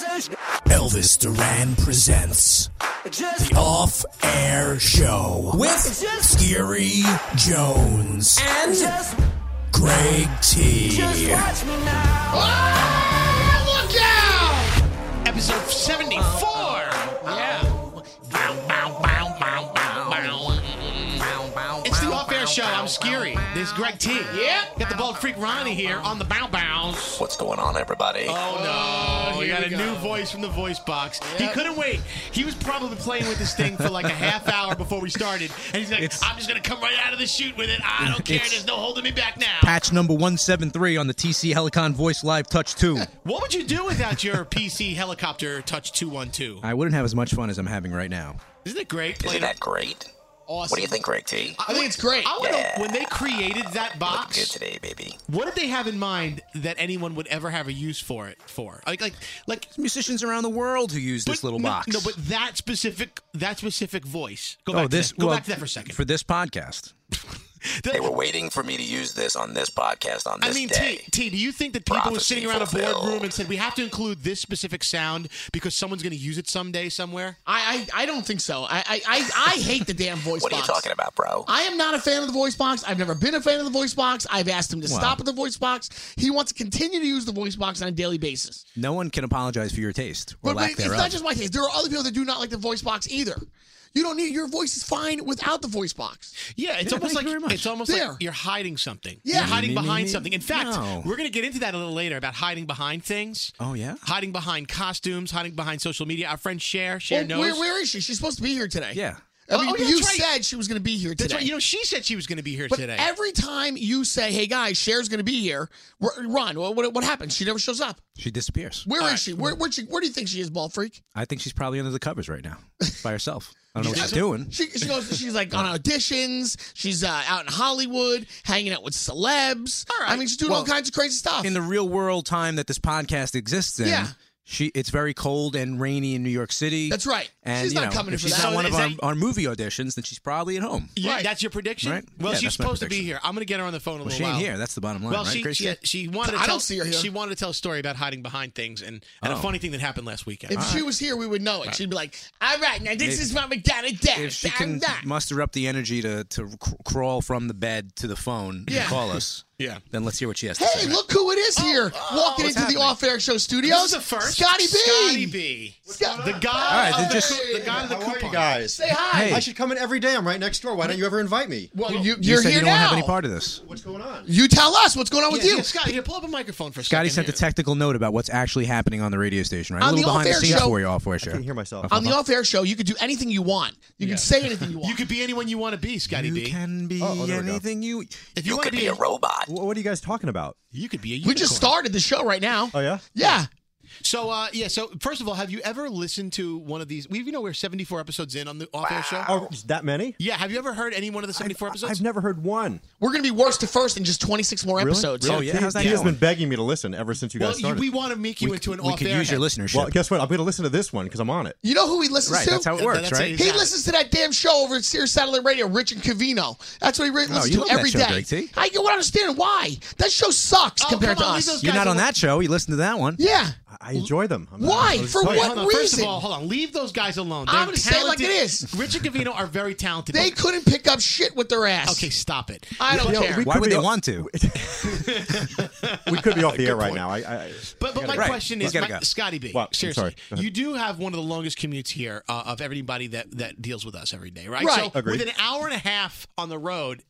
Elvis Duran presents the Off Air Show with Skeery Jones and Greg T. Ah, look out! Episode 74. Skeery. This is Greg T. Yeah. Got the bald freak Ronnie here on the bow bows. What's going on, everybody? Oh no! Oh, we got a new voice from the voice box. He couldn't wait. He was probably playing with this thing for like a half hour before we started, and he's like, It's- "I'm just gonna come right out of the shoot with it. I don't care. There's no holding me back now." Patch number 173 on the TC Helicon Voice Live Touch 2. What would you do without your PC helicopter Touch 212? I wouldn't have as much fun as I'm having right now. Isn't it great? Isn't that great? Awesome. What do you think, Greg T? I think it's great. I wanna Yeah. when they created that Looking box, good today, baby. what did they have in mind that anyone would ever have a use for it for? Like, like, like Musicians around the world who use this little no, box. No, but that specific, that specific voice. Go oh, back. this to that. Go well, back to that for a second. For this podcast. The- They were waiting for me to use this on this podcast on this I mean, day. T, T, do you think that people were sitting around a boardroom and said we have to include this specific sound because someone's going to use it someday somewhere? I, I I don't think so. I I, I, I hate the damn voice what are you box. talking about, bro? I am not a fan of the voice box. I've never been a fan of the voice box. I've asked him to stop at the voice box. He wants to continue to use the voice box on a daily basis. No one can apologize for your taste or But, lack but it's thereof. not just my taste. There are other people that do not like the voice box either. You don't need your voice is fine without the voice box. Yeah, it's Yeah, almost like it's almost there. like you're hiding something. Yeah. You're hiding Me, me, behind me. something. In fact, No. we're going to get into that a little later about hiding behind things. Oh, yeah? hiding behind costumes, hiding behind social media. Our friend Cher, Cher Well, knows. where, where is she? She's supposed to be here today. yeah. I mean, Oh, oh yeah, you right. said she was going to be here today. That's right. You know, she said she was going to be here but today. every time you say, "Hey guys, Cher's going to be here," r- run. What, what, what happens? She never shows up. She disappears. Where is All right. she? Where, where, she? Where do you think she is, ball freak? I think she's probably under the covers right now by herself. I don't know what she's doing. She, she goes. She's like on auditions. She's uh, out in Hollywood, hanging out with celebs. All right. I mean, she's doing all Well, kinds of crazy stuff. In the real world time that this podcast exists in, Yeah. She it's very cold and rainy in New York City. That's right. And She's you not know, coming in if for she's that. not one So of our, that- our movie auditions, then she's probably at home. Yeah, Right. That's your prediction? Right. Well, Yeah, she's that's my supposed to be prediction. here. I'm going to get her on the phone in a Well, little she ain't while. here. That's the bottom line, Well, right, she, Grace? she she wanted to I tell don't see her here. she wanted to tell a story about hiding behind things and, and a Oh. funny thing that happened last weekend. if she was here, we would know it. She'd be like, "All right, now this If- is my we gotta if she I'm can not." muster up the energy to to cr- crawl from the bed to the phone Yeah. and call us, Yeah. then let's hear what she has to Hey, say. Hey, look who it is oh, here, oh, walking into happening? the off-air show This studios. is the first. Scotty B. Scotty B. Scott- The guy. All right, then of just- the, the guy of the How are coupon. you guys? Say hi. Hey. I should come in every day. I'm right next door. Why don't you ever invite me? Well, you, you you're said here you don't now. have any part of this. What's going on? You tell us what's going on with Yeah, you. yeah, Scotty, you pull up a microphone for a Scotty second. sent a technical note about what's actually happening on the radio station, right? On a the behind the off-air scenes show- for you, off air show. I can hear myself. On the off-air show, you could do anything you want. You can say anything you want. You could be anyone you want to be, Scotty B. You can be Oh, oh, there we go. anything you. if you, You want to could be, be a robot. Wh- What are you guys talking about? you could be a Unicorn. we just started the show right now. Oh yeah. Yeah. So, uh, yeah. So, first of all, have you ever listened to one of these? We, you know, we're 74 episodes in on the off-air show. Oh, that many? Yeah. Have you ever heard any one of the 74 episodes? I've never heard one. We're going to be worst to first in just 26 more Really? episodes. Oh, yeah? He, How's that he has been begging me to listen ever since you guys well, you, started. we want to make you We, into an we off-air. We could use your head. listenership. well, guess what? I'm going to listen to this one because I'm on it. You know who he listens right, to? that's how it works, That's right? how He listens to that damn show over at Sirius Satellite Radio, Rich and Cavino. That's what he re- listens Oh, you to love that show, day. Greg T. I don't understand why. That show sucks Oh, compared to us. You're not on that show. You listen to that one. Yeah. I, I enjoy them. I'm Why? I'll For what Hold on. First of all, hold on. Leave those guys alone. I'm gonna say it like it is. Rich and Cavino are very talented. They couldn't pick up shit with their ass. okay, stop it. I don't You know, care. Why would they off- want to? We could be off the air right point. now. I, I, But but my Right. question We is, my- Scotty B. What? I'm Seriously, sorry. Go ahead. you do have one of the longest commutes here uh, of everybody that that deals with us every day, right? Right. So Agreed. with an hour and a half on the road.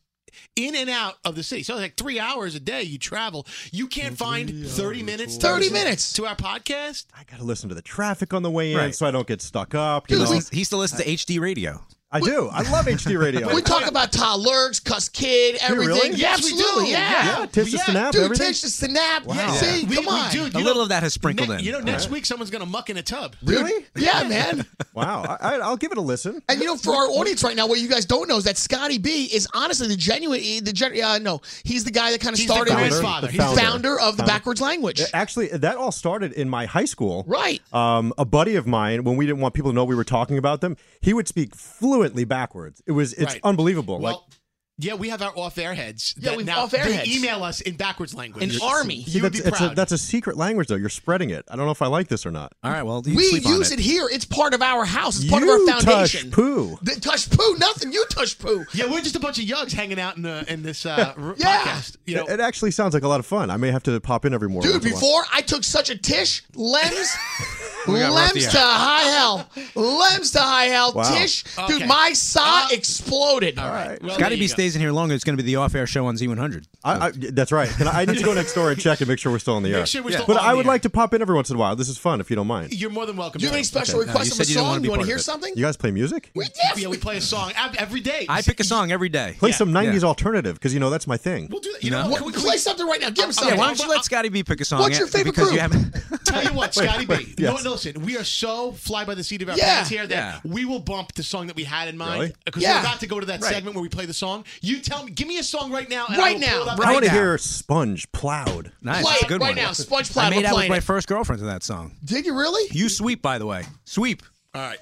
In and out of the city, so like three hours a day you travel. You can't find thirty minutes. to 30 listen minutes. to our podcast. I got to listen to the traffic on the way in Right. so I don't get stuck up. You Dude, know? He still listens to HD radio. I do. I love HD radio. We talk about Todd Lurks, Cuss Kid, everything. really? Yeah, Yes, we do. Yeah. yeah, Tish the Snap, Dude, everything. Tish the Snap. Wow. See, We- come we- on. dude, A you little know- of that has sprinkled ne- in. You know, next week someone's gonna muck in a tub. Really? Yeah, man. Wow. I, I, I'll give it a listen. And you know, for our audience right now, what you guys don't know is that Scotty B is honestly the genuine, the gen, uh, no, he's the guy that kind of He's the started grandfather. the He's the founder, of the backwards language. Actually, that all started in my high school. Right. Um, a buddy of mine, when we didn't want people to know we were talking about them, he would speak fluently backwards. It was it's Right. unbelievable. Well, like Yeah, we have our off-air heads. Yeah, that we've now off-air they heads. email us in backwards language. An army. See, You would that's, be it's a, proud. that's a secret language, though. You're spreading it. I don't know if I like this or not. All right, well, you We sleep on use it. it here. It's part of our house. It's part You of our foundation. tush poo. The, tush poo. Nothing. You tush poo. yeah, we're just a bunch of yugs hanging out in the in this uh, Yeah. podcast. You know, it actually sounds like a lot of fun. I may have to pop in every morning. Dude, once in a while. before I took such a tish, Lems, got rough Lems to high hell, Lems to high hell, Wow. Tish, dude, my saw Uh, exploded. all right. Well, Scotty there B go. stays in here longer. It's going to be the off-air show on Z100. I, I, that's right. And I need to go next door and check and make sure we're still on the air. Make sure we're still but on I the would air. like to pop in every once in a while. This is fun if you don't mind. You're more than welcome. Do you have to. any special Okay. No, requests you of a wanna song? be You want to hear something? You guys play music? We do. Yeah, we play a song every day. I pick a song every day. Play some 90s alternative because, you know, that's my thing. We'll do that. You know, What- what? Can we, play something right now. Give him something. Why don't you let Scotty B pick a song? What's your favorite because you group? haven't. Tell you what, Scotty B. wait, No, yes. no, listen, we are so fly by the seat of our Yeah. pants here that Yeah. we will bump the song that we had in mind Really? because Yeah. we're about to go to that Right. segment where we play the song. You tell me, give me a song right now. And Right I will now. Pull it up I Right want to now. hear Sponge Plowed. Nice, Play it's a it good right one. now. Sponge Plowed, I Plaid, made we're out with playing my it. first girlfriend to that song. Did you really? You sweep, by the way. Sweep. All right,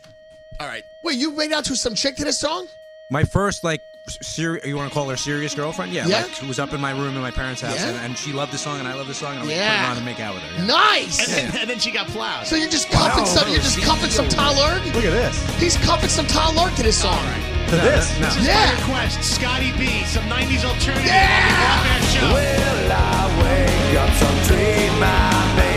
all right. Wait, you made out to some chick to this song? My first like serious. You want to call her serious girlfriend? Yeah. Yeah. Like, who was up in my room in my parents' house, Yeah. and, and she loved the song, and I love the song, and I'm like, Yeah. put it on and make out with her. Yeah. Nice. And, then, and then she got plowed. So you're just cuffing some. You're just cuffing some Tyler. Look at this. He's cuffing some Tyler to this song. To this. No. Yeah. Request Scotty B, some 90s alternative Yeah. on the off-air show. Well, I wake up some dream I made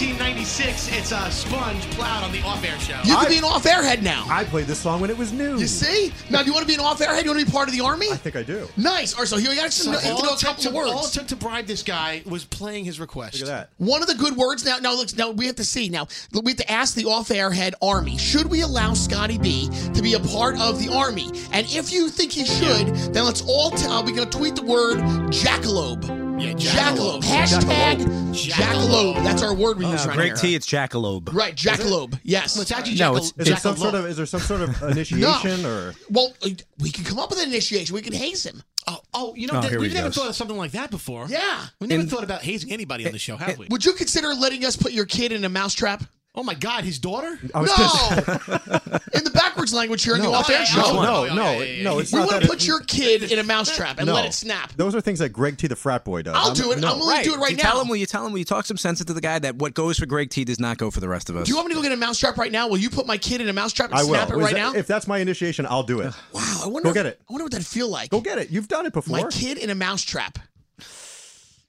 1996. It's a Sponge plowed on the off-air show. You I- could be an off-air head now. I played this song when it was new. You see? Now, do you want to be an off-air head? You want to be part of the army? I think I do. Nice. All right, so here you got some. So you have to all, know a couple to, of words. all it words. took to bribe this guy was playing his request. Look at that. One of the good words now. Now, look. Now we have to see. Now we have to ask the off-air head army. Should we allow Scotty B to be a part of the army? And if you think he should, then let's all. T- uh, we're gonna tweet the word jackalope. Yeah, Jackalope. jackalope. Hashtag Jackalope. jackalope. That's our word we use Uh, right Greg here. T, it's Jackalope. Right, jackalope. Yes. Well, it's actually No, jackal- it's- Is there some sort of is there some sort of initiation or Well, uh, we can come up with an initiation. We can haze him. Oh, oh, you know, Oh, th- we've he never goes. thought of something like that before. Yeah. We never In- thought about hazing anybody on the show, have we? Would you consider letting us put your kid in a mousetrap? Oh my God, his daughter? I was no. gonna in the backwards language here in the No. off-air Oh, show. yeah, no, no, no, yeah, yeah, no. It's We not want to put your kid in a mousetrap and no. let it snap. Those are things that Greg T, the frat boy, does. I'll I'm- do it. No. I'm gonna do it right you now. Tell him, will you tell him, will you talk some sense into the guy that what goes for Greg T does not go for the rest of us? Do you want me to go get a mousetrap right now? Will you put my kid in a mousetrap and I will. snap it Is right that- now? If that's my initiation, I'll do it. wow, I wonder. Go if- get it. I wonder what that'd feel like. Go get it. You've done it before. My kid in a mousetrap.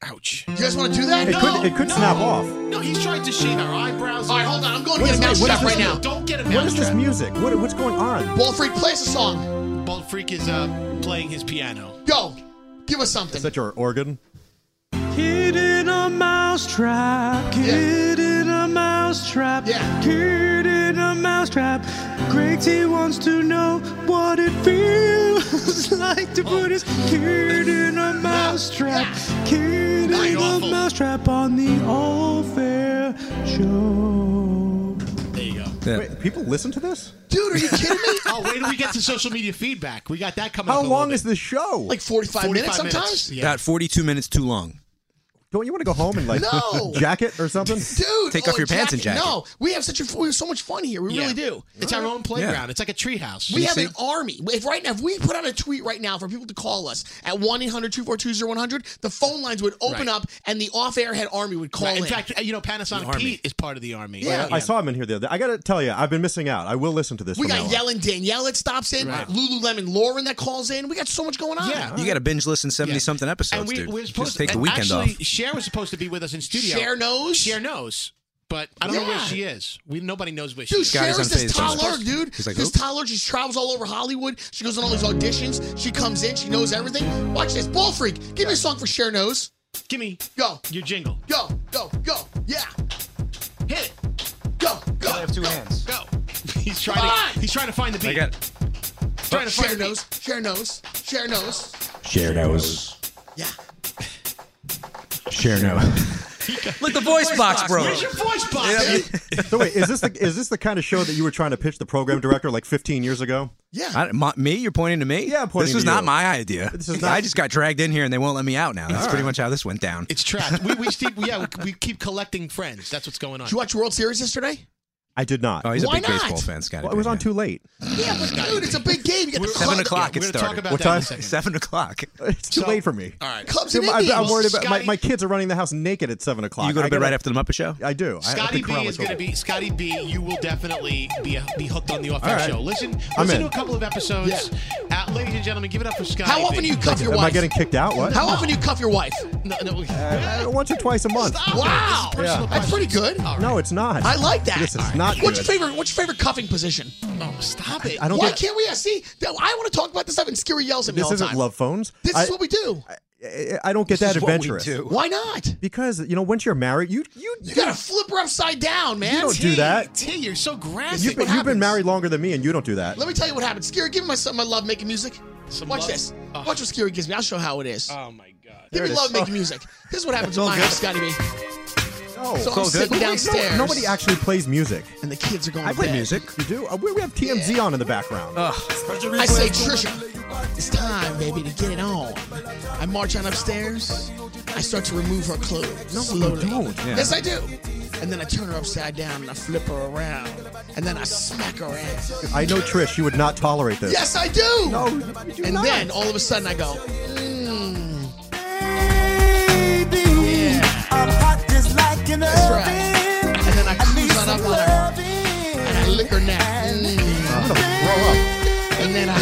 Ouch. You guys want to do that? It No. could it could no. snap off. No, he's trying to shave our eyebrows. All right, hold on. I'm going to get a is this- what mousetrap right now. Don't get a What is this music? What what's going on? Ball freak, plays a song. Bald Freak is uh, playing his piano. Go. Give us something. Is that your organ? Kid in a mousetrap, kid in a mousetrap, Yeah. kid in a mousetrap. Greg T wants to know what it feels like to put his kid in a mousetrap, kid in a awful. mousetrap on the all fair show. There you go. Yeah. Wait, people listen to this? Dude, are you kidding me? Oh, wait till we get to social media feedback. We got that coming How up. a long little is bit. this show? like 45, 45 minutes sometimes? Yeah. Got 42 minutes too long. Don't you want to go home and like No. jacket or something? Dude, oh, Take off oh, your pants and jacket. No, we have such a we have so much fun here. We Yeah. really do. It's our own playground. It's like a treehouse. We have an army. If right now, if we put out a tweet right now for people to call us at 1 800 242 100, the phone lines would open Right. up and the off air head army would call Right. In in. fact, you know, Panasonic. Pete is part of the army. Yeah. I saw him in here the other day. I got to tell you, I've been missing out. I will listen to this. we from got now on. Danielle that stops in, Right. Lululemon Lauren that calls in. We got so much going on. Yeah. You got to binge listen seventy something episodes, and we, dude. we're supposed Just take the weekend off. Cher was supposed to be with us in studio. Cher knows. Cher knows, but I don't know where Yeah. she is. We nobody knows where she Dude, is. Scotty's Cher is on this Facebook. Tyler, dude. He's like, this who? Tyler, she travels all over Hollywood. She goes on all these auditions. She comes in. She knows everything. Watch this. Ball freak. Give me a song for Cher knows. Give me Go. your jingle. Go. Go. Go. Yeah. Hit it. Go. Go. I have two go. hands. Go. He's trying Come on. to. He's trying to find the beat. I got it. trying to find Cher the beat. knows. Cher knows. Cher knows. Cher knows. Yeah. Cher knows. Look, the voice box, bro. Where's your voice box? So wait, is this the is this the kind of show that you were trying to pitch the program director like 15 years ago? Yeah. I, my, me? You're pointing to me? Yeah, I'm pointing This was to not you. my idea. This is not- I just got dragged in here and they won't let me out now. That's pretty much how this went down. It's trapped. We, we, keep, yeah, we, we keep collecting friends. That's what's going on. Did you watch World Series yesterday? I did not. Oh, he's Why a big not? baseball fan, Scotty. Well, it was on too late. Yeah, but dude, it's a big game. You get the Seven Cubs- o'clock We're it going to talk about What that in a time? second. Seven o'clock. It's too So- late for me. All right. Cubs I'm, and I'm worried about my, Scotty- my kids are running the house naked at seven o'clock. You go to I bed gotta- right after the Muppet Show? I do. I- I Scotty think B Carl is going to be Scotty B. You will definitely be be hooked on the off air All right. show. Listen, I'm listen in. to a couple of episodes. Uh, ladies and gentlemen, give it up for Scotty. How often B. do you cuff your wife? Am wife? I getting kicked out? What? How often do you cuff your wife? No, no. Uh, once or twice a month. Stop it. Wow. This is personal That's pretty good. No, it's not. I like that. This is not What's good. your favorite? What's your favorite cuffing position? Oh, stop it. I don't Why get. can't we? See, I want to talk about this stuff, and Skeery yells at me This all the isn't time. love phones. This I, is what we do. I, I don't get that is what we adventurous. do. Why not? Because you know, once you're married, you you You gotta flip her upside down, man. You don't do that. T, you're so graphic. You've been, you've been married longer than me, and you don't do that. Let me tell you what happens. Skeery, give me my son my love making music. Some Watch love? this. Oh. Watch what Skeery gives me. I'll show how it is. Oh my god. Give me it is. love making music. This is what happens in my house, Scotty B. No, So I'm good. sitting Nobody- downstairs. no- nobody actually plays music. And the kids are going I to play bed. music. You do? Uh, we, we have TMZ on in the background. I say, Trisha, it's time, baby, to get it on. I march on upstairs. I start to remove her clothes. No, slowly. don't. Yeah. Yes, I do. And then I turn her upside down and I flip her around. And then I smack her ass. I know Trish. You would not tolerate this. Yes, I do. No, you do and not. then all of a sudden I go, mmm. Baby, I'm hot just like an That's oven. right. And then I cruise on up on her. And I lick her neck. Mm. I'm gonna throw up. And then I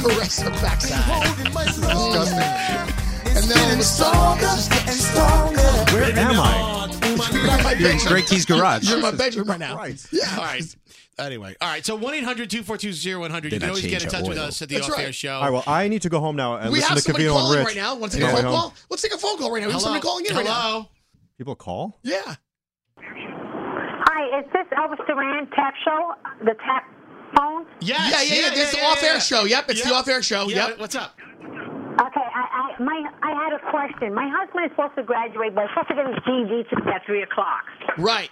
caress her backside. Disgusting. And then all of a sudden, it's just getting stronger. Where am I? You're in my You're in bedroom. Greg T's garage. You're in my bedroom right now. Christ. Yeah. All right. Anyway, all right. So 1 800 242 0100. You can always get in touch our with us at the That's Off Air right. Show. All right. Well, I need to go home now and We listen have to somebody Cavino and calling Rich. right now. Want to take on a phone way call? Let's take a phone call right now. We have somebody calling in right now. Hello? People call. Yeah. Hi, is this Elvis Duran Tap Show? The tap phone? Yes. Yeah, yeah, yeah. This is the off-air show. Yep, it's the off-air show. Yeah, Yep. What's up? Okay, I, I my I had a question. My husband is supposed to graduate, but he's supposed to get his GED today at three o'clock. Right.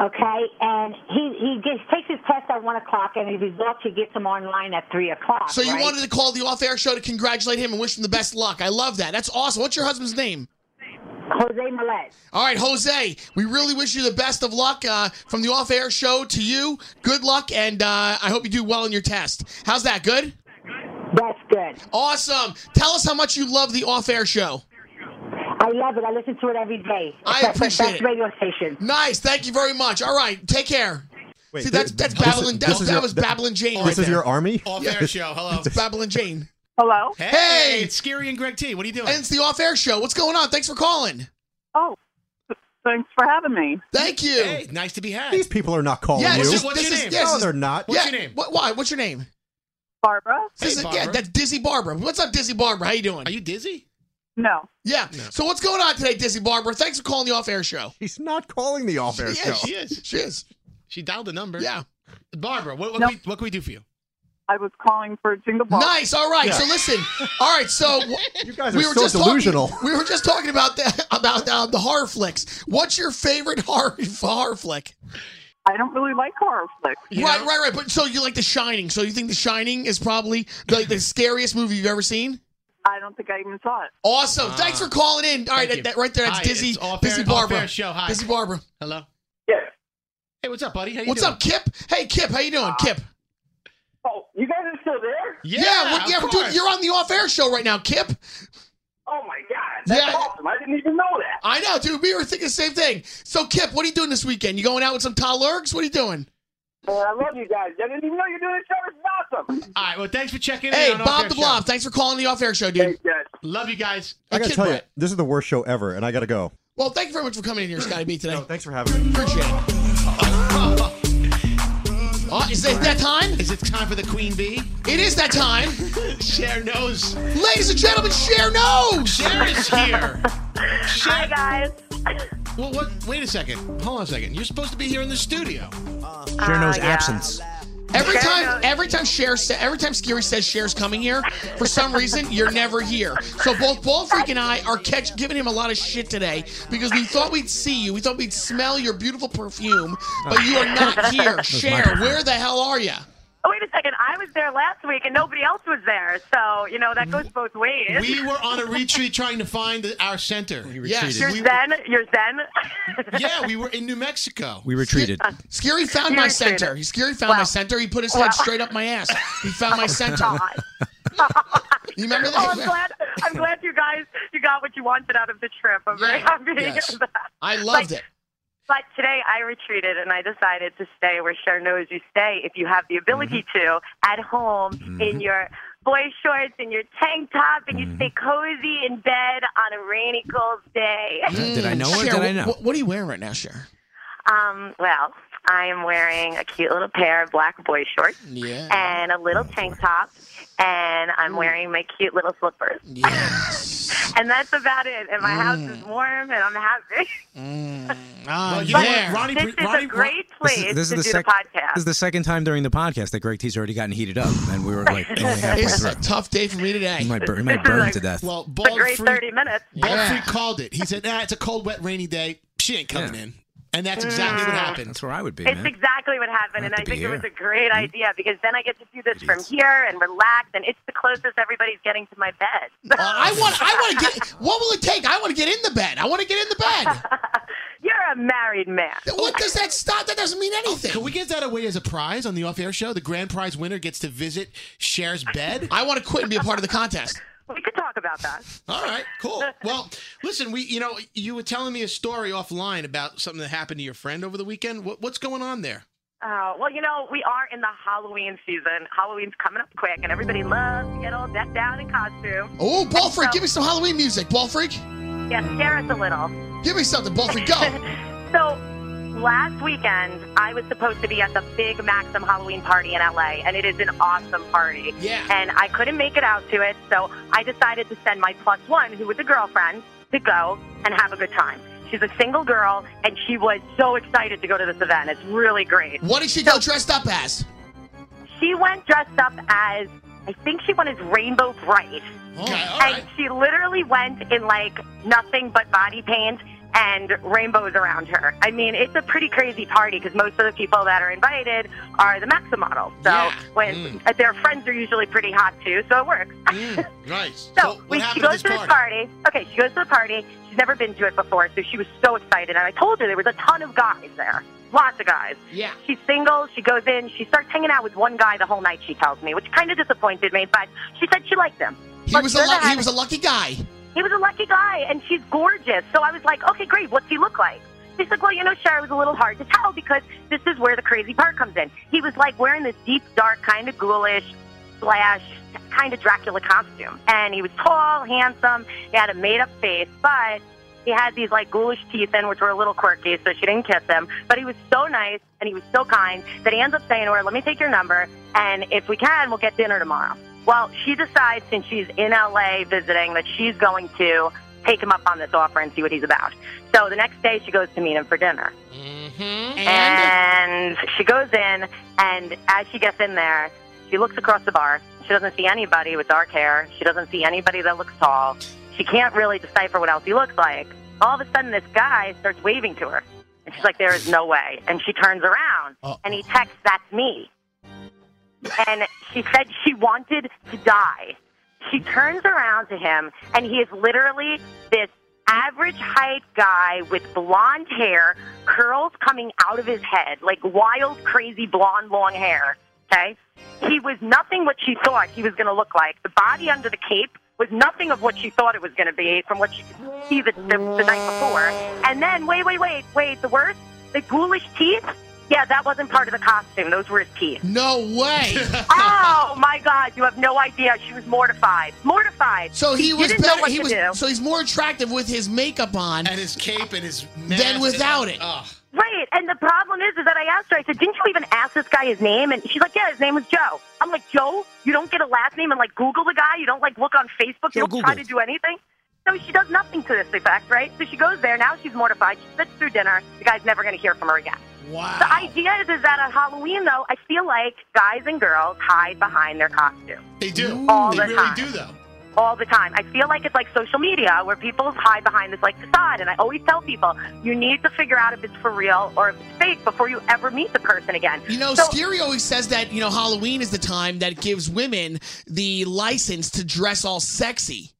Okay, and he he gets, takes his test at one o'clock, and his results he gets them online at three o'clock. So you right? wanted to call the off-air show to congratulate him and wish him the best luck. I love that. That's awesome. What's your husband's name? Jose Millet. All right, Jose. We really wish you the best of luck uh, from the off-air show to you. Good luck, and uh, I hope you do well in your test. How's that? Good. That's good. Awesome. Tell us how much you love the off-air show. I love it. I listen to it every day. I It's the appreciate best it. radio station. Nice. Thank you very much. All right. Take care. Wait, See, that's that's this is- Babylon. this That, is that your- was th- Babylon Jane. This right is there. your army. Off Air Show. Hello. It's Babylon Jane. Hello. Hey, Hey! it's Skeery and Greg T. What are you doing? And it's the off-air show. What's going on? Thanks for calling. Oh, thanks for having me. Thank you. Hey, nice to be had. These people are not calling yeah, you. this is, What's this your is, name? yes, no, this- they're not. What's yeah, your name? What, why? What's your name? Barbara? This is, Barbara. yeah, that's Dizzy Barbara. What's up, Dizzy Barbara? How you doing? Are you dizzy? No. yeah. So what's going on today, Dizzy Barbara? Thanks for calling the off-air show. He's not calling the off-air Yeah, show. She is. She is. She dialed the number. Yeah. Barbara, what, what, No. can, we, what can we do for you? I was calling for Jingle Ball. Nice. All right. Yeah. So listen. All right. So You guys are we were so just delusional. Talking, we were just talking about the about uh, the horror flicks. What's your favorite horror horror flick? I don't really like horror flicks. Right, know? right, right. But so you like The Shining? So you think The Shining is probably the, the scariest movie you've ever seen? I don't think I even saw it. Awesome. Thanks for calling in. All right, Thank you. that, right there. That's Hi, Dizzy. it's Off Dizzy Air- Barbara. Off Air show. Hi. Dizzy Barbara. Hello. Yeah. Hey, what's up, buddy? How you What's doing? up, Kip? Hey, Kip. How you doing, Kip? Oh, you guys are still there? Yeah, we're, yeah, we're doing, you're on the off-air show right now, Kip. Oh my God, that's Yeah. awesome! I didn't even know that. I know, dude. We were thinking the same thing. So, Kip, what are you doing this weekend? You going out with some Tal Lurgs? What are you doing? Man, I love you guys. I didn't even know you're doing a show. It's awesome. All right. Well, thanks for checking in. Hey, Bob Air the Show. Blob. Thanks for calling the off-air show, dude. Yes. Love you guys. I gotta Kid tell you, this is the worst show ever, and I gotta go. Well, thank you very much for coming in here, Scotty B, today. No, thanks for having me. Appreciate it. Is it that time? Is it time for the Queen Bee? It is that time. Cher knows. Ladies and gentlemen, Cher knows. Cher is here. Hi, guys. Well, what? Wait a second. Hold on a second. You're supposed to be here in the studio. Sure uh, knows yeah. absence. Every time, knows. every time Cher, sa- every time Skeery says Cher's coming here, for some reason you're never here. So both Ball Freak and I are catch giving him a lot of shit today because we thought we'd see you, we thought we'd smell your beautiful perfume, but you are not here. Cher, where the hell are you? Oh, wait a second. I was there last week and nobody else was there. So, you know, that goes both ways. We were on a retreat trying to find the, our center. Yes, you're we- Zen. You're Zen. Yeah, we were in New Mexico. We retreated. Skeery found You're my retreated. center. Skeery found my center. He put his Wow. head straight up my ass. He found my oh, center. God. You remember oh, that? Oh, I'm glad. I'm glad you guys you got what you wanted out of the trip. I'm very happy yes. that. I loved it. But today I retreated and I decided to stay where Cher knows you stay if you have the ability Mm-hmm. to at home in your boy shorts and your tank top and you stay cozy in bed on a rainy, cold day. Did I know or Cher, did I know? What, what are you wearing right now, Cher? Um, well, I am wearing a cute little pair of black boy shorts Yeah. and a little tank top, and I'm mm. wearing my cute little slippers. Yes. And that's about it. And my house is mm. warm, and I'm happy. Mm. Ah, Well, you know what? there. Ronnie, This is a great This place is, this to is the do sec- the podcast. This is the second time during the podcast that Greg T's already gotten heated up, and we were like only halfway It's a tough day for me today. He might, bur- he might burn like- to death. Well, It's a Bald great Freak, 30 minutes. Bald Yeah. Freak called it. He said, "Nah, it's a cold, wet, rainy day. She ain't coming Yeah. in." And that's exactly what happened. That's where I would be, It's man. exactly what happened, and I to be think it was a great idea because then I get to do this Idiots. from here and relax, and it's the closest everybody's getting to my bed. Uh, I want. I want to get. What will it take? I want to get in the bed. I want to get in the bed. You're a married man. What does that stop? That doesn't mean anything. Can we get that away as a prize on the off-air show? The grand prize winner gets to visit Cher's bed. I want to quit and be a part of the contest. We could talk about that. All right, cool. Well, listen, we you know you were telling me a story offline about something that happened to your friend over the weekend. What, what's going on there? Oh, well, you know, we are in the Halloween season. Halloween's coming up quick, and everybody loves to get all decked out in costume. Oh, ball freak, give me some Halloween music. Ball freak, Yeah, scare us a little. give me something. Ball freak, go. So last weekend, I was supposed to be at the big Maxim Halloween party in LA, and it is an awesome party. Yeah. And I couldn't make it out to it, so I decided to send my plus one, who was a girlfriend, to go and have a good time. She's a single girl, and she was so excited to go to this event. It's really great. What did she go dressed up as? She went dressed up as, I think she went as Rainbow Brite. Okay, all and right. she literally went in like nothing but body paint and rainbows around her. I mean, it's a pretty crazy party because most of the people that are invited are the Maxim models. So Yeah. when uh, their friends are usually pretty hot too, so it works. Mm, nice. So we, she goes to this party? party. Okay, she goes to the party. She's never been to it before, so she was so excited. And I told her there was a ton of guys there, lots of guys. Yeah. She's single. She goes in. She starts hanging out with one guy the whole night. She tells me, which kind of disappointed me, but she said she liked him. He was a he was a lucky guy. He was a lucky guy, and she's gorgeous. So I was like, okay, great. What's he look like? She's like, well, you know, Cher, it was a little hard to tell because this is where the crazy part comes in. He was like wearing this deep, dark, kind of ghoulish, slash, kind of Dracula costume. And he was tall, handsome. He had a made up face, but he had these like ghoulish teeth in, which were a little quirky, so she didn't kiss him. But he was so nice and he was so kind that he ends up saying to her, let me take your number, and if we can, we'll get dinner tomorrow. Well, she decides since she's in LA visiting that she's going to take him up on this offer and see what he's about. So the next day she goes to meet him for dinner. Mm-hmm. And And she goes in, and as she gets in there, she looks across the bar. She doesn't see anybody with dark hair. She doesn't see anybody that looks tall. She can't really decipher what else he looks like. All of a sudden, this guy starts waving to her. And she's like, there is no way. And she turns around, and he texts, that's me. And she said she wanted to die. She turns around to him, and he is literally this average height guy with blonde hair, curls coming out of his head, like wild, crazy blonde, long hair. Okay? He was nothing what she thought he was going to look like. The body under the cape was nothing of what she thought it was going to be from what she could see the, the, the night before. And then, wait, wait, wait, wait, the worst? The ghoulish teeth? Yeah, that wasn't part of the costume. Those were his teeth. No way. oh my God! You have no idea. She was mortified. Mortified. So he She was didn't know better. what He to was do. so he's more attractive with his makeup on and his cape and his than without it. Right, and the problem is, is that I asked her. I said, "Didn't you even ask this guy his name?" And she's like, "Yeah, his name was Joe." I'm like, "Joe, you don't get a last name and like Google the guy. You don't like look on Facebook. you don't try to do anything." So she does nothing to this effect, right? So she goes there. Now she's mortified. She sits through dinner. The guy's never going to hear from her again. Wow. The idea is, is that on Halloween, though, I feel like guys and girls hide behind their costume. They do. All they the really time. do, though. all the time. I feel like it's like social media where people hide behind this like facade. And I always tell people you need to figure out if it's for real or if it's fake before you ever meet the person again. You know, So- Skeery always says that, you know, Halloween is the time that gives women the license to dress all sexy.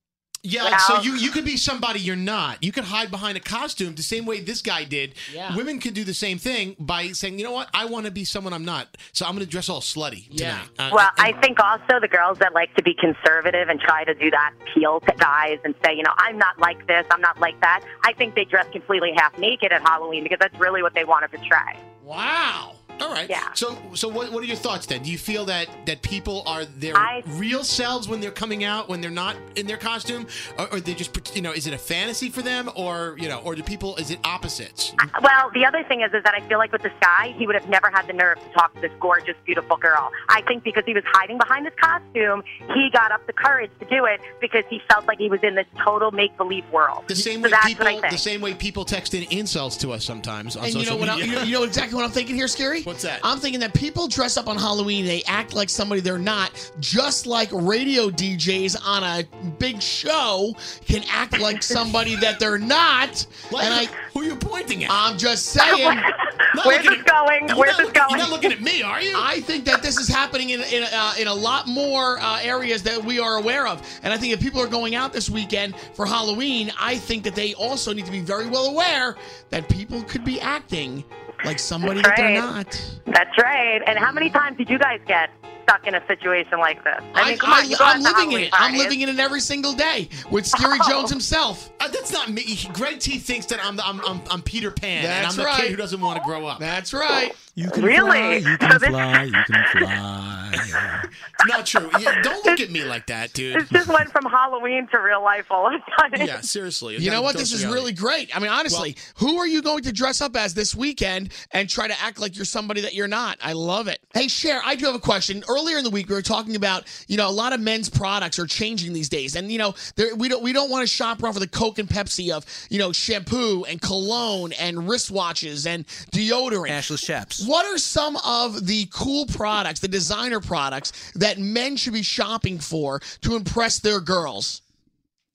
Yeah, so you you could be somebody you're not. You could hide behind a costume the same way this guy did. Yeah. Women could do the same thing by saying, you know what, I want to be someone I'm not, so I'm going to dress all slutty tonight. Uh, Well, I think also the girls that like to be conservative and try to do that appeal to guys and say, you know, I'm not like this, I'm not like that. I think they dress completely half naked at Halloween because that's really what they want to portray. Wow. All right. Yeah. So, so what, what are your thoughts then? Do you feel that that people are their I- real selves when they're coming out when they're not in their costume, or, or they just pret- you know is it a fantasy for them, or you know, or do people is it opposites? Uh, well, the other thing is, is that I feel like with this guy, he would have never had the nerve to talk to this gorgeous, beautiful girl. I think because he was hiding behind this costume, he got up the courage to do it because he felt like he was in this total make believe world. The same so way people, what I think. the same way people text in insults to us sometimes on And you social know what? I, media. you, know, you know exactly what I'm thinking here, Skeery. What's that? I'm thinking that people dress up on Halloween. They act like somebody they're not, just like radio DJs on a big show can act like somebody that they're not. Like, and I, who are you pointing at? I'm just saying. Not Where's looking this going? You're Where's not this looking- going? You're not looking at me, are you? I think that this is happening in in, uh, in a lot more uh, areas that we are aware of, and I think if people are going out this weekend for Halloween, I think that they also need to be very well aware that people could be acting like somebody That's that they're right. not. That's right. And how many times did you guys get stuck in a situation like this? I, mean, come on, you go am living in Halloween it. I'm living in it every single day with Skeery Oh. Jones himself. Uh, that's not me. Greg T thinks that I'm the, I'm, I'm I'm Peter Pan, and I'm That's the right. kid who doesn't want to grow up. That's right. You can Really? fly, you can fly, you can fly. It's not true. Yeah, don't look at me like that, dude. This just went from Halloween to real life all of a sudden. Yeah, seriously. You know what? This is really great. I mean, honestly, who are you going to dress up as this weekend and try to act like you're somebody that you're not? I love it. Hey, Cher, I do have a question. Earlier in the week, we were talking about you know a lot of men's products are changing these days, and you know there, we don't we don't want to shop around for the Coke and Pepsi of you know shampoo and cologne and wristwatches and deodorant. Ashless chaps. What are some of the cool products, the designer products that men should be shopping for to impress their girls?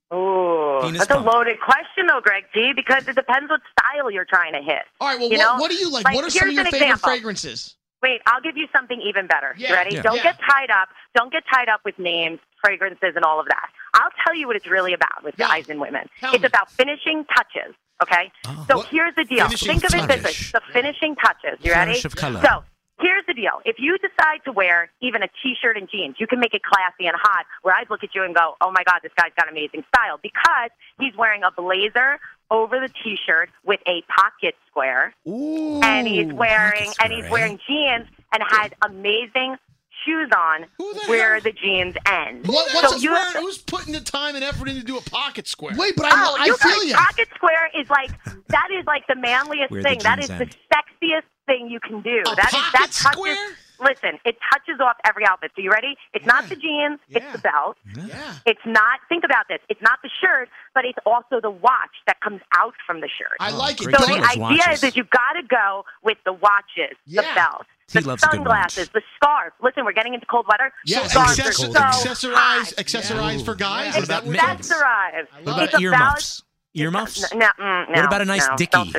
Oh, Penis that's a loaded question, though, Greg T, because it depends what style you're trying to hit. All right, well, You what, know, what do you like? like, what are some of your favorite example. fragrances? Wait, I'll give you something even better. Yeah, you ready? yeah. Don't Yeah. get tied up. Don't get tied up with names, fragrances, and all of that. I'll tell you what it's really about with Yeah. guys and women. Tell it's me. about finishing touches. Okay. Oh, so What? here's the deal. Finishing Think of it this way: touches. the finishing touches. You ready? Finish of color. So here's the deal. If you decide to wear even a t-shirt and jeans, you can make it classy and hot. Where I'd look at you and go, "Oh my God, this guy's got amazing style," because he's wearing a blazer over the t-shirt with a pocket square Ooh, and he's wearing pocket and he's square, wearing jeans and has amazing shoes on the where hell- the jeans end. What- so what's you Who's, wearing- who's putting the time and effort in to do a pocket square? Wait, but I, Oh, I you feel guys, you. pocket square is like that is like the manliest Where thing. That jeans is end. the sexiest thing you can do. A that is that pocket touches. square? Listen, it touches off every outfit. So you ready? It's not the jeans. Yeah. It's the belt. Yeah. It's not. Think about this. It's not the shirt, but it's also the watch that comes out from the shirt. I like it. So the idea watches. is that you got to go with the watches, the Yeah. belt, He the loves sunglasses, the scarf. Listen, we're getting into cold weather. Yeah, So Scarves access- are so accessorize, hot. accessorize for guys. Yeah. Is What about what? Accessorize. What about It's a earmuffs? Earmuffs? No, mm, no, What about a nice no, dickie?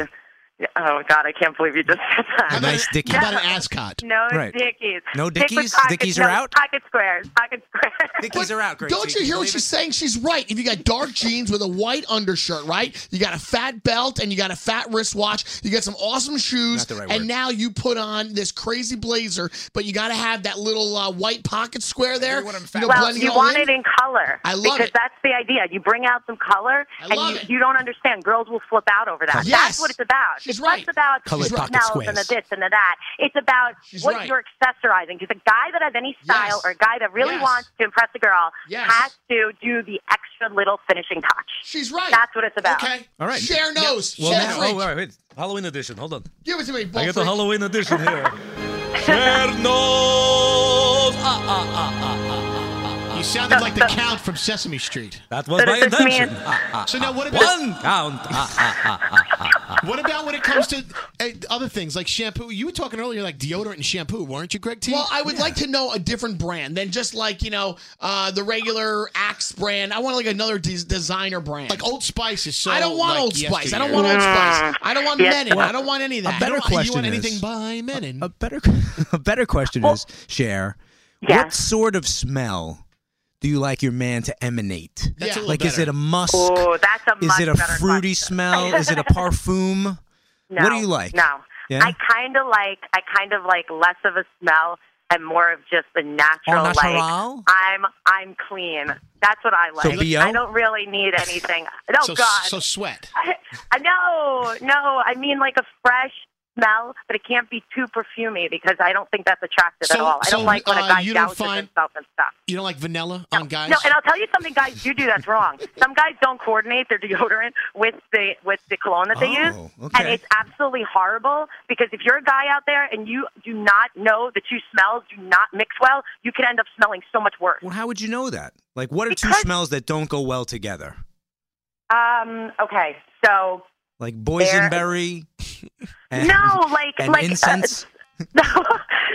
Don't do- Oh God, I can't believe you just said that. A nice dickie. How about an ascot? No Right. dickies. No Stick with dickies? pockets, Dickies no, are out? Pocket squares. Pocket squares. Dickies are out, Greg. Don't you hear what she's it? saying? She's right. If you got dark jeans with a white undershirt, right? You got a fat belt and you got a fat wristwatch. You got some awesome shoes, Not the right and word. now you put on this crazy blazer, but you got to have that little uh, white pocket square there. you know, Well, you want in. it in color. I love because it. that's the idea. You bring out some color, I and love you, it. you don't understand. Girls will flip out over that. Yes. That's what it's about. She's it's right. less about Colored the smells and the this and the that. It's about She's what right. you're accessorizing. Because a guy that has any style Yes. or a guy that really Yes. wants to impress a girl Yes. has to do the extra little finishing touch. She's right. That's what it's about. Okay. All right. Cher knows. Well, Cher now, oh, wait, wait. Halloween edition. Hold on. Give it to me, bull I got the. Halloween edition here. Cher knows. Ah, ah, ah, ah, ah, ah, You sounded like the Count from Sesame Street. That was So my does intention. Ah, ah, So now what about One count. Ah, ah, ah, ah, ah, ah. what about when it comes to uh, other things like shampoo? You were talking earlier like deodorant and shampoo, weren't you, Greg T? Well, I would like to know a different brand than just like you know uh, the regular Axe brand. I want like another des- designer brand. like Old Spice is so. I don't want like, Old Spice. I don't want Old Spice. I don't want Yeah. Mennen. I don't want any of that. better don't- question You want is- anything by Mennen? A better, a better question is, Cher. Yes. what sort of smell do you like your man to emanate? That's a little Like, is it a musk? Oh, that's a Is it a fruity question. smell? Is it a parfum? No, What do you like? No. Yeah? I kind of like I kind of like less of a smell and more of just the natural Au like natural? I'm I'm clean. That's what I like. So BO? I don't really need anything. Oh so, god. so sweat. I no, no. I mean like a fresh smell, but it can't be too perfumey because I don't think that's attractive at So- all. I don't like when a uh, guy you don't douses find- himself and stuff. You don't like vanilla on guys? No, and I'll tell you something guys do do that's wrong. Some guys don't coordinate their deodorant with the with the cologne that they Oh, use. okay. And it's absolutely horrible because if you're a guy out there and you do not know the two smells do not mix well, you can end up smelling so much worse. Well, how would you know that? Like, what are two smells that don't go well together? Um, okay. So Like boysenberry and, no, like and like uh, incense? no,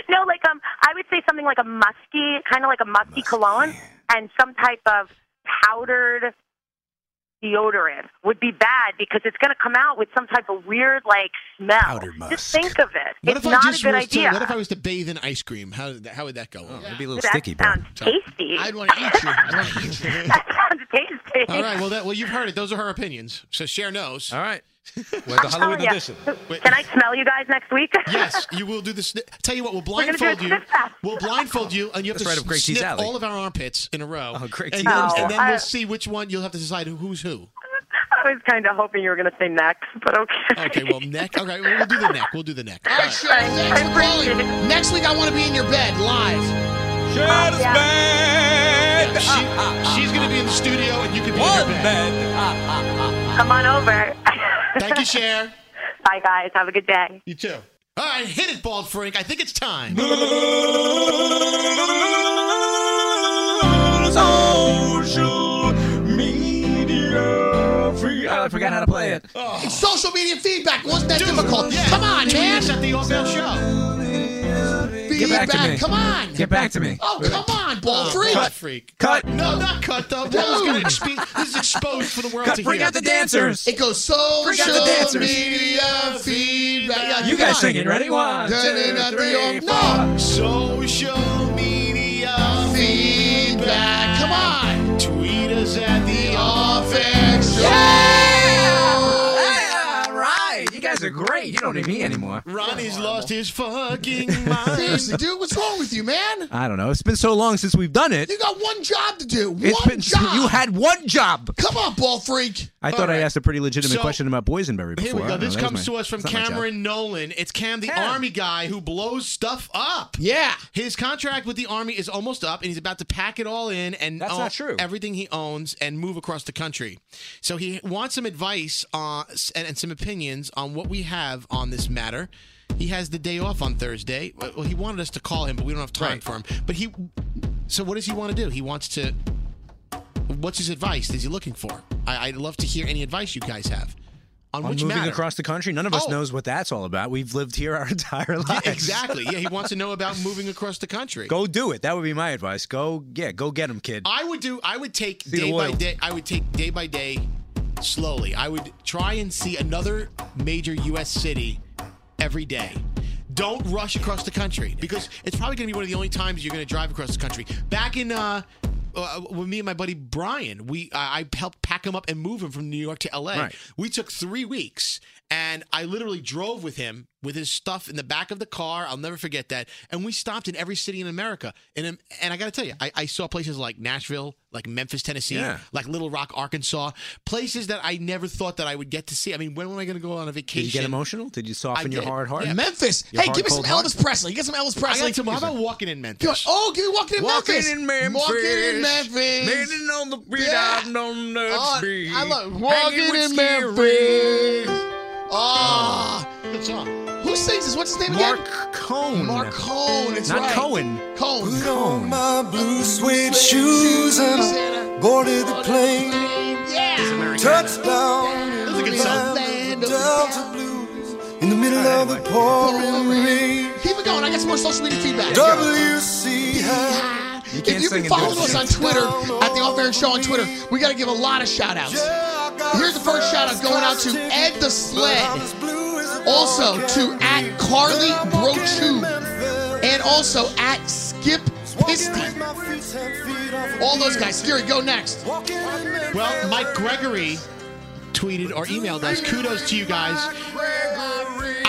no, like um, I would say something like a musky, kind of like a musky cologne, and some type of powdered deodorant would be bad because it's going to come out with some type of weird like smell. Powdered musk. Just think of it. What it's if not I just a good was idea. To, what if I was to bathe in ice cream? How that, how would that go? Oh, it'd be a little that sticky, bro. sounds tasty. I'd want to eat you. I'd want to eat you. that sounds tasty. All right. Well, that, well, you've heard it. Those are her opinions. So Cher knows. All right. With the I'm Halloween telling ya. edition. Can I smell you guys next week? Yes, you will do this. Tell you what, we'll gonna do blindfold a you. We'll blindfold you, and you have That's to right up Greg T's sniff alley. all of our armpits in a row. Oh, Greg and T's then, alley. and then oh, I- we'll see which one you'll have to decide who's who. I was kind of hoping you were going to say next, but okay. Okay, well, neck. Okay, well, we'll do the neck. We'll do the neck. All All right, right. Thanks for calling. Next week, I want to be in your bed live. Cher's Yeah. bed. She, she's going to be in the studio, and you can be in her bed. bed. Ah, ah, ah, Come on over. Thank you, Cher. Bye, guys. Have a good day. You too. All right, hit it, Bald Frank. I think it's time. Social media free. I forgot how to play it. It's oh. social media feedback. Wasn't that Dude, difficult? yeah. Come on, Tweet man. us at the Off-Air Show. Get back to me. Come on. Get back to me. Oh, come on, ball Oh, freak. Bald Freak. Cut. No, not cut though. That was gonna expe- this is exposed for the world Cut. to Bring hear. out the dancers. It goes social Bring out the dancers. media feedback. Yeah, You guys on. singing. Ready? One, two, Turning three, off- four. No. Social media Feedback. Come on. Tweet us at the Offense. Yeah, right. You guys are great. You don't need me anymore. Ronnie's lost his fucking mind. Seriously, dude, what's wrong with you, man? I don't know. It's been so long since we've done it. You got one job to do. It's one been job. you had one job. Come on, ball freak. I thought I asked a pretty legitimate So, question about boysenberry before. Here we go. know, This comes my- to us from it's not my job. Cameron Nolan. It's Cam, the Cam. Army guy who blows stuff up. Yeah. His contract with the Army is almost up, and he's about to pack it all in and That's own not true. everything he owns and move across the country. So he wants some advice uh, and, and some opinions on what we have on this matter. He has the day off on Thursday. Well, he wanted us to call him, but we don't have time Right. for him. But he, so what does he want to do? He wants to. What's his advice? Is he looking for? I, I'd love to hear any advice you guys have on, On which moving matter. across the country, none of us Oh. knows what that's all about. We've lived here our entire Yeah, exactly. Yeah, he wants to know about moving across the country. Go do it. That would be my advice. Go, yeah, go get him, kid. I would do. I would take See day by day. I would take day by day slowly. I would try and see another major U.S. city every day. Don't rush across the country because it's probably going to be one of the only times you're going to drive across the country. Back in uh, uh, with me and my buddy Brian, we I I helped pack him up and move him from New York to L.A. Right. We took three weeks, and I literally drove with him with his stuff in the back of the car. I'll never forget that. And we stopped in every city in America. And um, and I got to tell you, I, I saw places like Nashville, like Memphis, Tennessee, Yeah. like Little Rock, Arkansas, places that I never thought that I would get to see. I mean, when am I going to go on a Did vacation? you get emotional? Did you soften I your hard heart? Yeah. Memphis. Your hey, hard, give me some cold heart? Elvis Presley. Get some Elvis I Presley. got some, how about walking in Memphis? Oh, give me walking in Walking Memphis. in Memphis. Walking in Memphis. Landing on the beat Yeah. out on the Oh, street. I love walking with in Skeery. Memphis. Oh, Good song. who sings this? What's his name again? Mark again? Cohn. Marc Cohn. It's Not right. Cohen. Cohn. Cohn. My blue suede shoes and I boarded the plane. Yeah. Touchdown That's a good song. Delta Blues in the middle of the pouring rain. Keep it going. I got some more social media feedback. WC You If can't you've sing been and do following it. us on Twitter at the Off Air Show on Twitter, we got to give a lot of shout outs. Here's the first shout out going out to Ed the Sled. Also to at Carly Brochu. And also at Skip Pisty. All those guys. Skeery, go next. Well, Mike Gregory tweeted or emailed us. Kudos to you guys.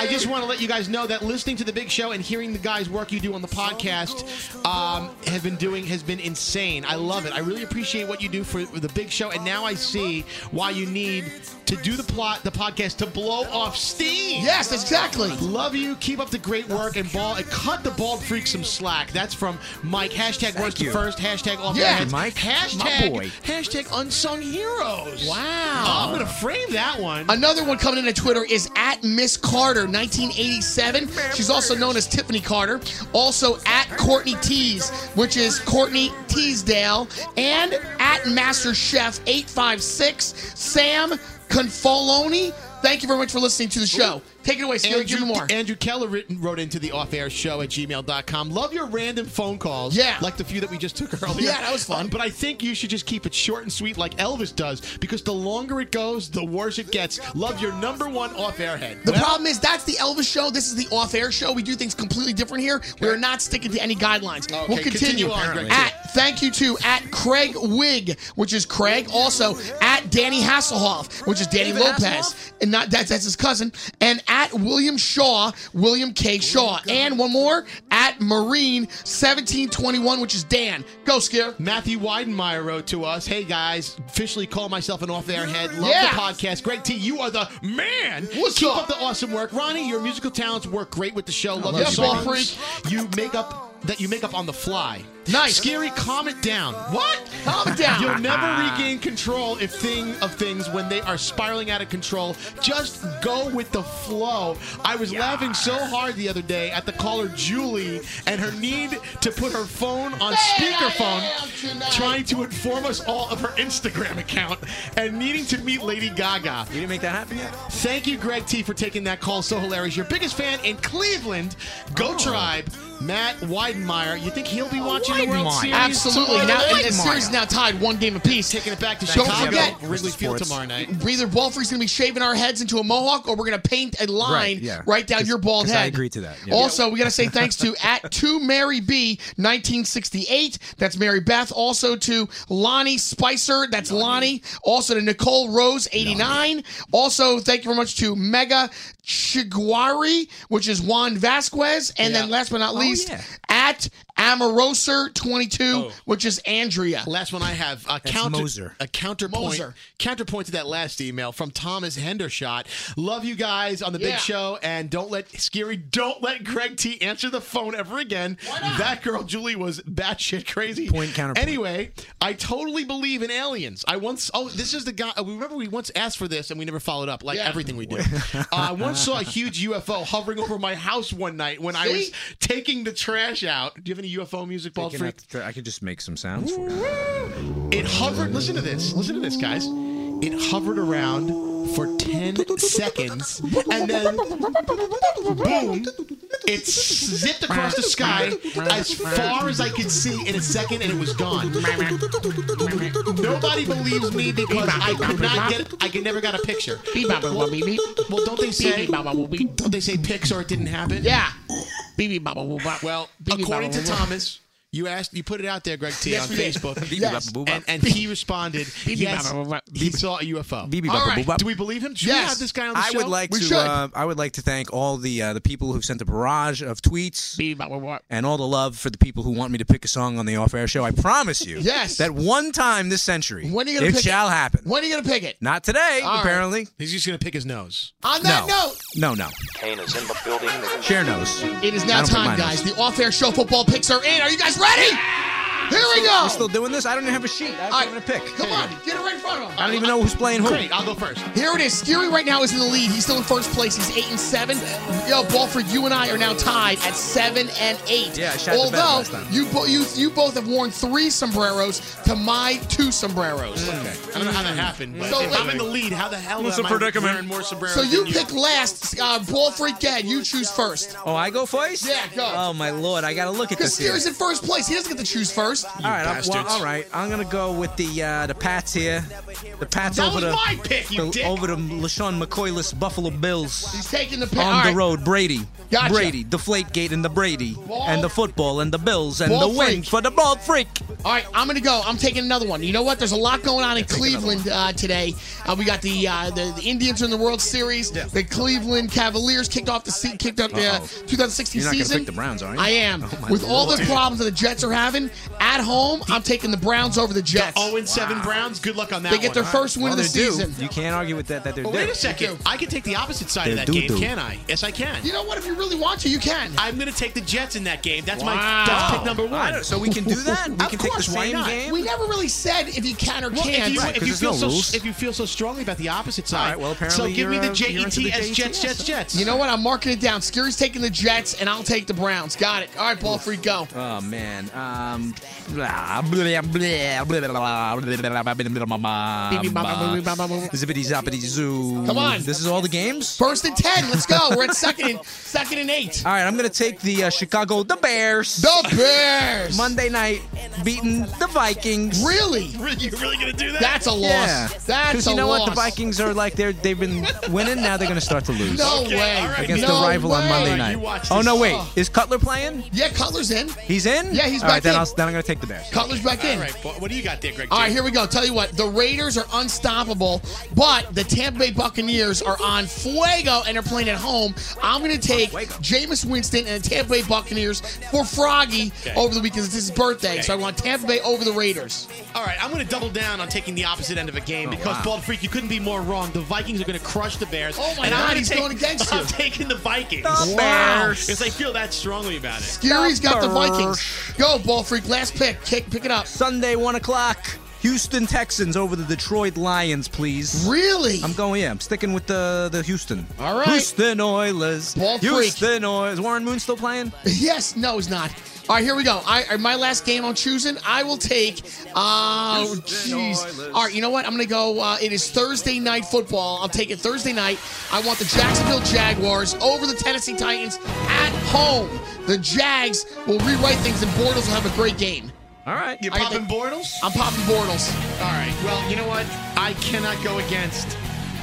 I just want to let you guys know that listening to the big show and hearing the guys' work you do on the podcast um, been doing has been insane. I love it. I really appreciate what you do for the big show, and now I see why you need to do the plot, the podcast, to blow off steam. Yes, exactly. Love you. Keep up the great work and ball and cut the bald freak some slack. That's from Mike. Hashtag worst to you. first. Hashtag off Yeah, air heads. Mike. Hashtag My boy. hashtag unsung heroes. Wow. Oh, I'm gonna frame that one. Another one coming in at Twitter is at Miss Carter, 1987. She's also known as Tiffany Carter. Also at Courtney Tees, which is Courtney Teasdale. And at Master Chef 856, Sam Confoloni. Thank you very much for listening to the show. Take it away, Skeery. Give me more. Andrew Keller written, wrote into the off-air show at gmail.com. Love your random phone calls. Yeah. Like the few that we just took earlier. Yeah, that was fun. Uh, but I think you should just keep it short and sweet like Elvis does because the longer it goes, the worse it gets. Love your number one off-air head. The Well, problem is that's the Elvis show. This is the off-air show. We do things completely different here. We are not sticking to any guidelines. Okay, we'll continue. continue on, At thank you to at Craig Wig, which is Craig. Also at Danny Hasselhoff, which is Danny David Lopez, Hasselhoff? and not that's that's his cousin. And at William Shaw, William K Shaw, and one more at Marine seventeen twenty one, which is Dan. Go Scare. Matthew Weidenmeyer wrote to us, "Hey guys, officially call myself an off-air head. Love Yeah. the podcast. Greg T, you are the man. What's Keep up? up the awesome work, Ronnie. Your musical talents work great with the show. Love love your songs. You make up that you make up on the fly. Nice. Skeery, calm it down. What? Calm it down. You'll never ah. regain control if thing of things when they are spiraling out of control. Just go with the flow. I was laughing so hard the other day at the caller Julie and her need to put her phone on speakerphone, trying to inform us all of her Instagram account and needing to meet Lady Gaga. You didn't make that happen yet? Thank you, Greg T, for taking that call. So hilarious. Your biggest fan in Cleveland. Go Oh. Tribe. Matt Weidenmeyer. You think he'll be watching the World Weidenmeyer. Series? Absolutely. Now night? and the series is now tied one game apiece. Taking it back to Don't Chicago, forget- Wrigley Field tomorrow night. Either Ballfreak's going to be shaving our heads into a mohawk, or we're going to paint a line Right, yeah. right down 'Cause- your bald head. I agree to that, yeah. Also, we got to say thanks to at to Mary B 1968. That's Mary Beth. Also to Lonnie Spicer. That's Lonnie. Also to Nicole Rose 89. Also, thank you very much to Mega Chiguari, which is Juan Vasquez, and then last but not Oh, least yeah. at Amoroser 22, which is Andrea. Last one I have a counter Moser. a counterpoint Moser. counterpoint to that last email from Thomas Hendershot. Love you guys on the Yeah. big show and don't let Skeery don't let Greg T answer the phone ever again. That girl Julie was batshit crazy. Point, counterpoint. Anyway, I totally believe in aliens. I once oh this is the guy uh, remember we once asked for this and we never followed up like Yeah. everything we do. uh, I once saw a huge UFO hovering over my house one night when I was taking the trash out. Do you have any UFO music, Bald Taking Freak? out the tra- I could just make some sounds for you. It hovered. Listen to this. Listen to this, guys. It hovered around for 10 seconds and then boom It zipped across the sky as far as I could see in a second, and it was gone. Nobody believes me because I could not get. I could never got a picture. Well, well, don't they say? Don't they say pics or it didn't happen? Yeah. Well, according to Thomas. You asked, you put it out there, Greg T, Yes, on. Facebook, Yes. and, and he responded, yes, he saw a UFO. Beep, beep, All bop, right, boop, bop. do we believe him? Should we Yes. have this guy on the I show? would like We to. should. Uh, I would like to thank all the uh, the people who sent a barrage of tweets and all the love for the people who want me to pick a song on the off-air show. I promise you, Yes. that one time this century, When are you gonna it pick shall it? happen. When are you gonna pick it? Not today, All right. apparently. He's just going to pick his nose. On that No. note, No, no. Kane is in the building. Cher knows. it is now time, guys. nose. The off-air show football picks are in. Are you guys ready? ready? Here we go. We're still doing this. I don't even have a sheet. I All don't even have a pick. Come on, get it right in front of him. I don't even know who's playing who. Great, I'll go first. Here it is. Skeery right now is in the lead. He's still in first place. He's eight and seven. Yo, Balford, you and I are now tied at seven and eight. Yeah, I shot the bed Although last time. you, bo- you you both have worn three sombreros to my two sombreros. Okay. I don't know how that happened, but So if wait- I'm in the lead, how the hell What's am the I predicament? wearing more sombreros So you than pick last. Uh, Ball freak dad. You choose first. Oh, I go first? Yeah, go. Oh, my lord. I got to look at Because this here. Skeery's in first place. He doesn't get to choose first. All right, I'm, well, all right. I'm gonna go with the uh, the Pats here. The Pats That over was the, my pick, you the- dick. over the LeSean McCoyless Buffalo Bills. He's taking the pick. On All the right. road, Brady. Gotcha. Brady, Deflate Gate and the Brady. Ball- and the football and the Bills and Ball the win freak. for the ball freak. All right, I'm gonna go. I'm taking another one. You know what? There's a lot going on in Cleveland uh, today. Uh, we got the, uh, the the Indians are in the World Series. The Cleveland Cavaliers kicked off the se- kicked off the uh, Uh-oh. 2016 You're not gonna season. pick the Browns, are you? I am. Oh, my With all the problems that the Jets are having at home, I'm taking the Browns over the Jets. 0 and 7 Browns. Good luck on that They get one. their first win Well, of the they're due. season. You can't argue with that. That they're Well, due. wait a second. I can take the opposite side of They're that game, doo-doo. can I? Yes, I can. You know what? If you really want to, you can. I'm going to take the Jets in that game. That's Wow. my that's pick number one. so we can do that. We Of can take the course, why same not? game. We never really said if you can or Well, can't. if you, Right, if 'cause you feel no so rules. if you feel so strongly about the opposite side, All right, well, apparently so give me you're, the J into the Jets, JETS. Jets, Jets. You know what? I'm marking it down. Skeery's taking the Jets, and I'll take the Browns. Got it. All right, ball free, go. Oh man. Um. Zippity zoo. Come on. This is all the games. First and ten. Let's go. We're at second and second and eight. All right, I'm gonna take the uh, Chicago the Bears. The Bears. Monday night beating the Vikings. Really? You're really going to do that? That's a loss. Yeah, That's a you know loss. what? The Vikings are like they're they've been winning. Now they're gonna start to lose No Okay, way. right. against no the rival on. Monday night. Oh no, wait, is Cutler playing? Yeah, Cutler's in. He's in. Yeah, he's All right, back then in. I'll, then I'm gonna take the Bears. Cutler's back in. All right, what do you got there, Greg? All right, here we go. Tell you what, the Raiders are unstoppable, but the Tampa Bay Buccaneers are on fuego and they're playing at home. I'm going to take Jameis Winston and the Tampa Bay Buccaneers for Froggy over the weekend. It's his birthday, so I want Tampa Bay over the Raiders. All right, I'm going to double down on taking the opposite end of a game Oh, because wow. Bald Freak, you couldn't be more wrong. The Vikings are going to crush the Bears. Oh, my and I'm God, gonna he's take- going against you. I'm taking the Vikings. The Wow. Bears. Because I feel that strongly about it. Gary's got the Vikings. Go, ball freak. Last pick. Kick, pick it up. Sunday, one o'clock. Houston Texans over the Detroit Lions, please. Really? I'm going. Yeah, I'm sticking with the the Houston. All right. Houston Oilers. Ball freak. Houston Oilers. Is Warren Moon still playing? Yes, no, he's not. All right, here we go. I, I- my last game I'm choosing. I will take. Oh, jeez. All right, you know what? I'm gonna go. Uh, it is Thursday night football. I'll take it Thursday night. I want the Jacksonville Jaguars over the Tennessee Titans at home. The Jags will rewrite things, and Bortles will have a great game. All right. You I popping the- Bortles? I'm popping Bortles. All right. Well, you know what? I cannot go against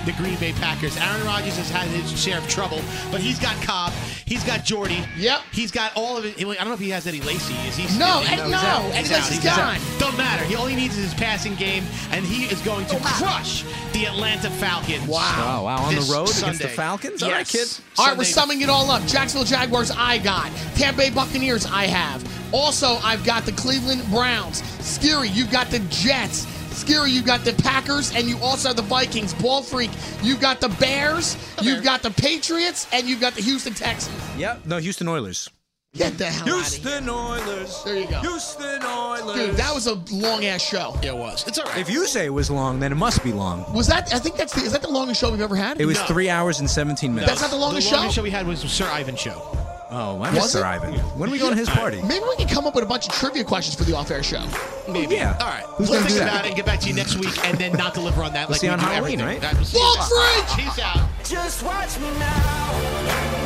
the Green Bay Packers. Aaron Rodgers has had his share of trouble, but he's got Cobb. He's got Jordy. Yep. He's got all of it. I don't know if he has Eddie Lacy. Is he? No, is he- Ed- no, out. Eddie He's out. Lacy's He's out. gone. Don't matter. He all he needs is his passing game, and he is going to crush the Atlanta Falcons. Wow. Oh, wow. On the road against the Sunday. Falcons? All right, Yes. kid. All right, we're summing it all up. Jacksonville Jaguars, I got. Tampa Bay Buccaneers, I have. Also, I've got the Cleveland Browns. Skeery, you've got the Jets. Skeery, you've got the Packers, and you also have the Vikings. Ball freak, you've got the Bears, you've got the Patriots, and you've got the Houston Texans. Yep. No, Houston Oilers. Get the hell out of here. Houston Oilers. There you go. Houston Oilers. Dude, that was a long ass show. Yeah, it was. It's all right. If you say it was long, then it must be long. Was that? I think that's the. Is that the longest show we've ever had? It was No. three hours and 17 minutes. That's not the longest the longest show? show we had was Sir Ivan show. Oh, I Was miss Sir it? Ivan. When are we going to his party? Maybe we can come up with a bunch of trivia questions for the off-air show. Maybe. yeah. All right. Who's we'll gonna think do that? about it and get back to you next week, and then not deliver on that We'll like see we on do Halloween, everything. right? All we'll see you Bald then. freak! Peace out. Just watch me now.